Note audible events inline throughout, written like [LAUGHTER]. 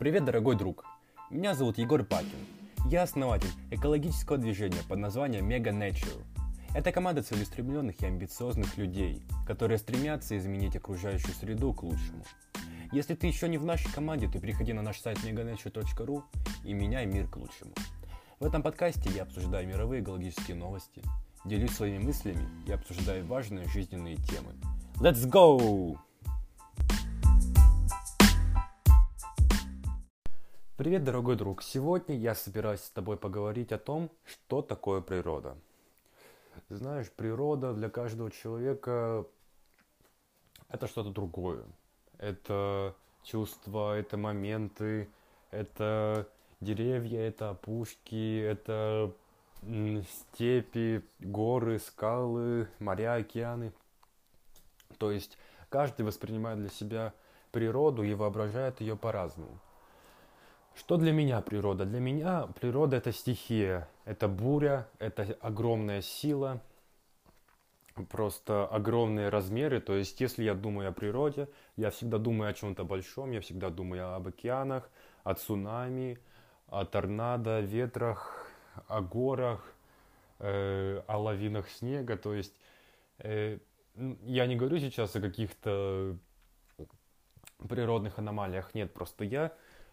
Привет, дорогой друг! Меня зовут Егор Пакин. Я основатель экологического движения под названием Mega Nature. Это команда целеустремленных и амбициозных людей, которые стремятся изменить окружающую среду к лучшему. Если ты еще не в нашей команде, то приходи на наш сайт meganature.ru и меняй мир к лучшему. В этом подкасте я обсуждаю мировые экологические новости, делюсь своими мыслями и обсуждаю важные жизненные темы. Let's go! Привет, дорогой друг! Сегодня я собираюсь с тобой поговорить о том, что такое природа. Знаешь, природа для каждого человека это что-то другое. Это чувства, это моменты, это деревья, это опушки, это степи, горы, скалы, моря, океаны. То есть каждый воспринимает для себя природу и воображает ее по-разному. Что для меня природа? Для меня природа это стихия, это буря, это огромная сила, просто огромные размеры. То есть, если я думаю о природе, я всегда думаю о чем-то большом, я всегда думаю об океанах, о цунами, о торнадо, ветрах, о горах, э, о лавинах снега. То есть, э, я не говорю сейчас о каких-то природных аномалиях, нет, просто я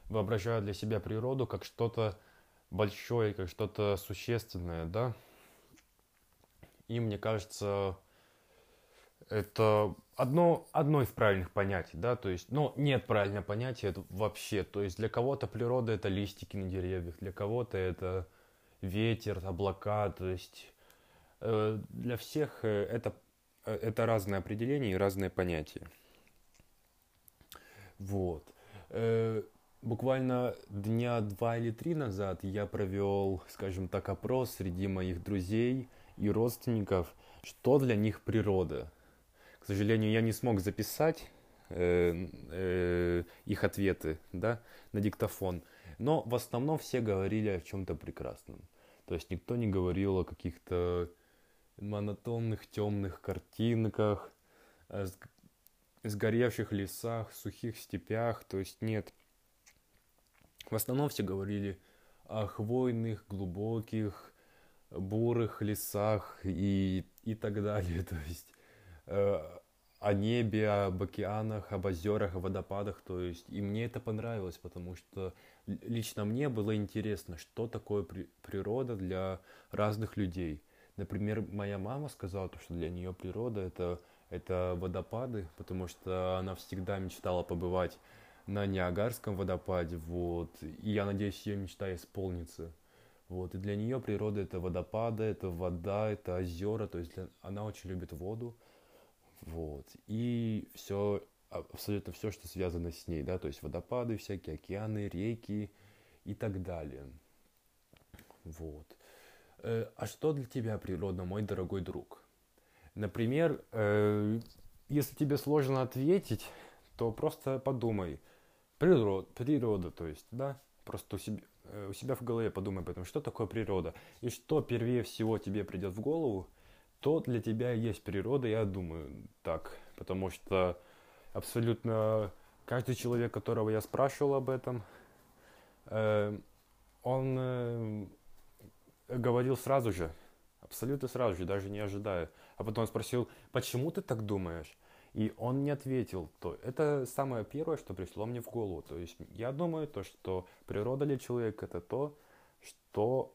воображаю для себя природу как что-то большое, как что-то существенное, да. И мне кажется, это одно, одно из правильных понятий, да, то есть, но нет правильного понятия это вообще, то есть для кого-то природа это листики на деревьях, для кого-то это ветер, облака, то есть э, для всех э, это, э, это разные определения и разные понятия. Вот. Буквально дня два или три назад я провел, скажем так, опрос среди моих друзей и родственников, что для них природа. К сожалению, я не смог записать э, э, их ответы да, на диктофон, но в основном все говорили о чем-то прекрасном. То есть никто не говорил о каких-то монотонных темных картинках, о сгоревших лесах, сухих степях. То есть нет, в основном все говорили о хвойных, глубоких, бурых лесах и, и так далее. [LAUGHS] То есть э, о небе, об океанах, об озерах, о водопадах. То есть и мне это понравилось, потому что лично мне было интересно, что такое при, природа для разных людей. Например, моя мама сказала, что для нее природа это, это водопады, потому что она всегда мечтала побывать на Ниагарском водопаде, вот, и я надеюсь, ее мечта исполнится. Вот, и для нее природа это водопады, это вода, это озера, то есть для... она очень любит воду, вот, и все, абсолютно все, что связано с ней, да, то есть водопады всякие, океаны, реки и так далее. Вот. Э, а что для тебя природа, мой дорогой друг? Например, э, если тебе сложно ответить, то просто подумай, Природа, природа, то есть, да, просто у себя, э, у себя в голове подумай об этом, что такое природа. И что первее всего тебе придет в голову, то для тебя есть природа, я думаю, так. Потому что абсолютно каждый человек, которого я спрашивал об этом, э, он э, говорил сразу же, абсолютно сразу же, даже не ожидая. А потом спросил, почему ты так думаешь? И он не ответил. То это самое первое, что пришло мне в голову. То есть я думаю, то, что природа для человека это то, что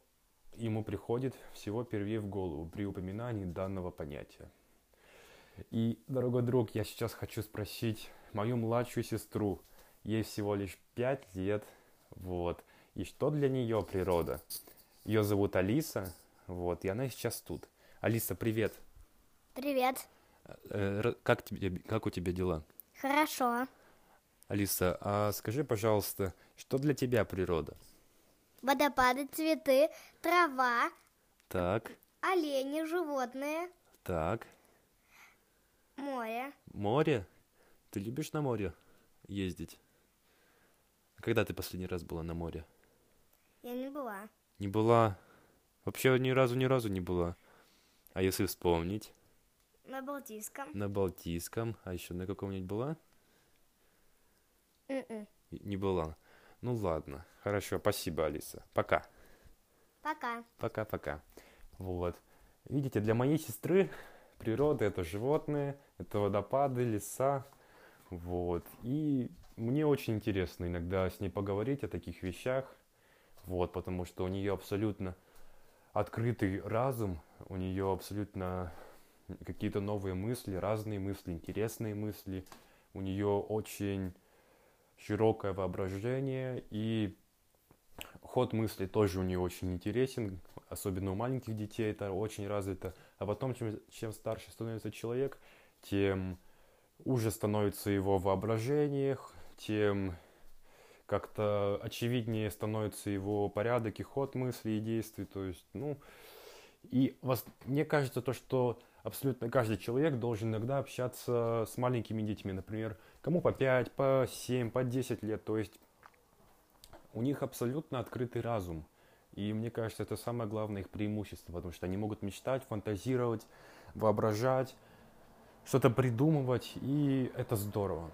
ему приходит всего первее в голову при упоминании данного понятия. И, дорогой друг, я сейчас хочу спросить мою младшую сестру. Ей всего лишь пять лет. Вот. И что для нее природа? Ее зовут Алиса. Вот. И она сейчас тут. Алиса, привет. Привет. Э, как, тебе, как у тебя дела? Хорошо. Алиса, а скажи, пожалуйста, что для тебя природа? Водопады, цветы, трава. Так. Олени, животные. Так. Море. Море? Ты любишь на море ездить? Когда ты последний раз была на море? Я не была. Не была? Вообще ни разу, ни разу не была. А если вспомнить? На Балтийском. На Балтийском. А еще на каком-нибудь была? Mm-mm. Не была. Ну ладно, хорошо, спасибо, Алиса. Пока. Пока. Пока-пока. Вот. Видите, для моей сестры природа это животные, это водопады, леса. Вот. И мне очень интересно иногда с ней поговорить о таких вещах. Вот, потому что у нее абсолютно открытый разум, у нее абсолютно какие-то новые мысли, разные мысли, интересные мысли. У нее очень широкое воображение и ход мысли тоже у нее очень интересен, особенно у маленьких детей это очень развито. А потом, чем, чем старше становится человек, тем уже становится его воображение, тем как-то очевиднее становится его порядок и ход мыслей и действий. То есть, ну, и вас, мне кажется, то, что абсолютно каждый человек должен иногда общаться с маленькими детьми. Например, кому по 5, по 7, по 10 лет. То есть у них абсолютно открытый разум. И мне кажется, это самое главное их преимущество, потому что они могут мечтать, фантазировать, воображать, что-то придумывать, и это здорово.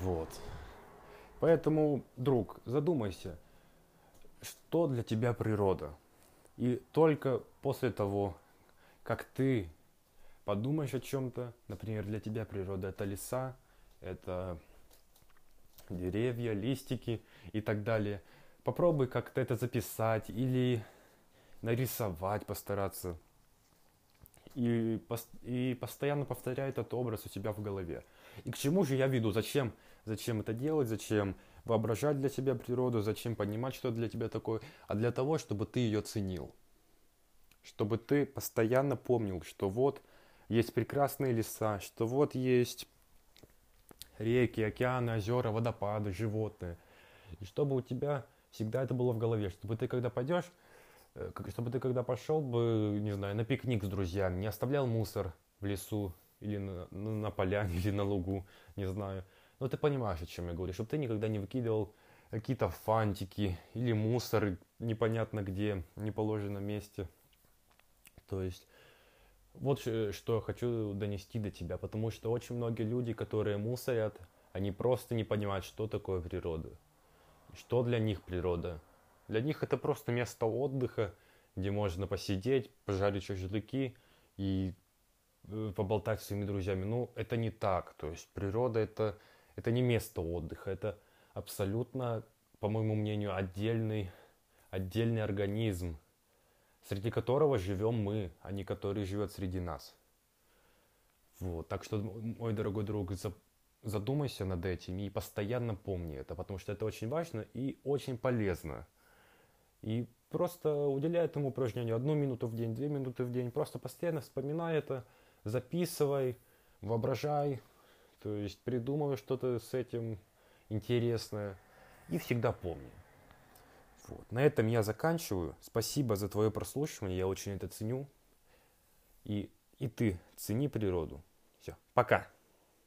Вот. Поэтому, друг, задумайся, что для тебя природа. И только после того, как ты подумаешь о чем-то, например, для тебя природа это леса, это деревья, листики и так далее. Попробуй как-то это записать или нарисовать, постараться. И, и постоянно повторяй этот образ у себя в голове. И к чему же я веду? Зачем, зачем это делать? Зачем воображать для себя природу? Зачем понимать, что для тебя такое? А для того, чтобы ты ее ценил чтобы ты постоянно помнил, что вот есть прекрасные леса, что вот есть реки, океаны, озера, водопады, животные. И чтобы у тебя всегда это было в голове, чтобы ты когда пойдешь, э, чтобы ты когда пошел бы, не знаю, на пикник с друзьями, не оставлял мусор в лесу или на, на поляне, [LAUGHS] или на лугу, не знаю. Но ты понимаешь, о чем я говорю, чтобы ты никогда не выкидывал какие-то фантики или мусор непонятно где, не положенном месте. То есть вот что хочу донести до тебя, потому что очень многие люди, которые мусорят, они просто не понимают, что такое природа. Что для них природа. Для них это просто место отдыха, где можно посидеть, пожарить шашлыки и э, поболтать с своими друзьями. Ну, это не так. То есть природа это, это не место отдыха, это абсолютно, по моему мнению, отдельный, отдельный организм, среди которого живем мы, а не который живет среди нас. Вот, так что, мой дорогой друг, задумайся над этим и постоянно помни это, потому что это очень важно и очень полезно. И просто уделяй этому упражнению одну минуту в день, две минуты в день, просто постоянно вспоминай это, записывай, воображай, то есть придумывай что-то с этим интересное и всегда помни. Вот. На этом я заканчиваю. Спасибо за твое прослушивание, я очень это ценю. И, и ты цени природу. Все, пока.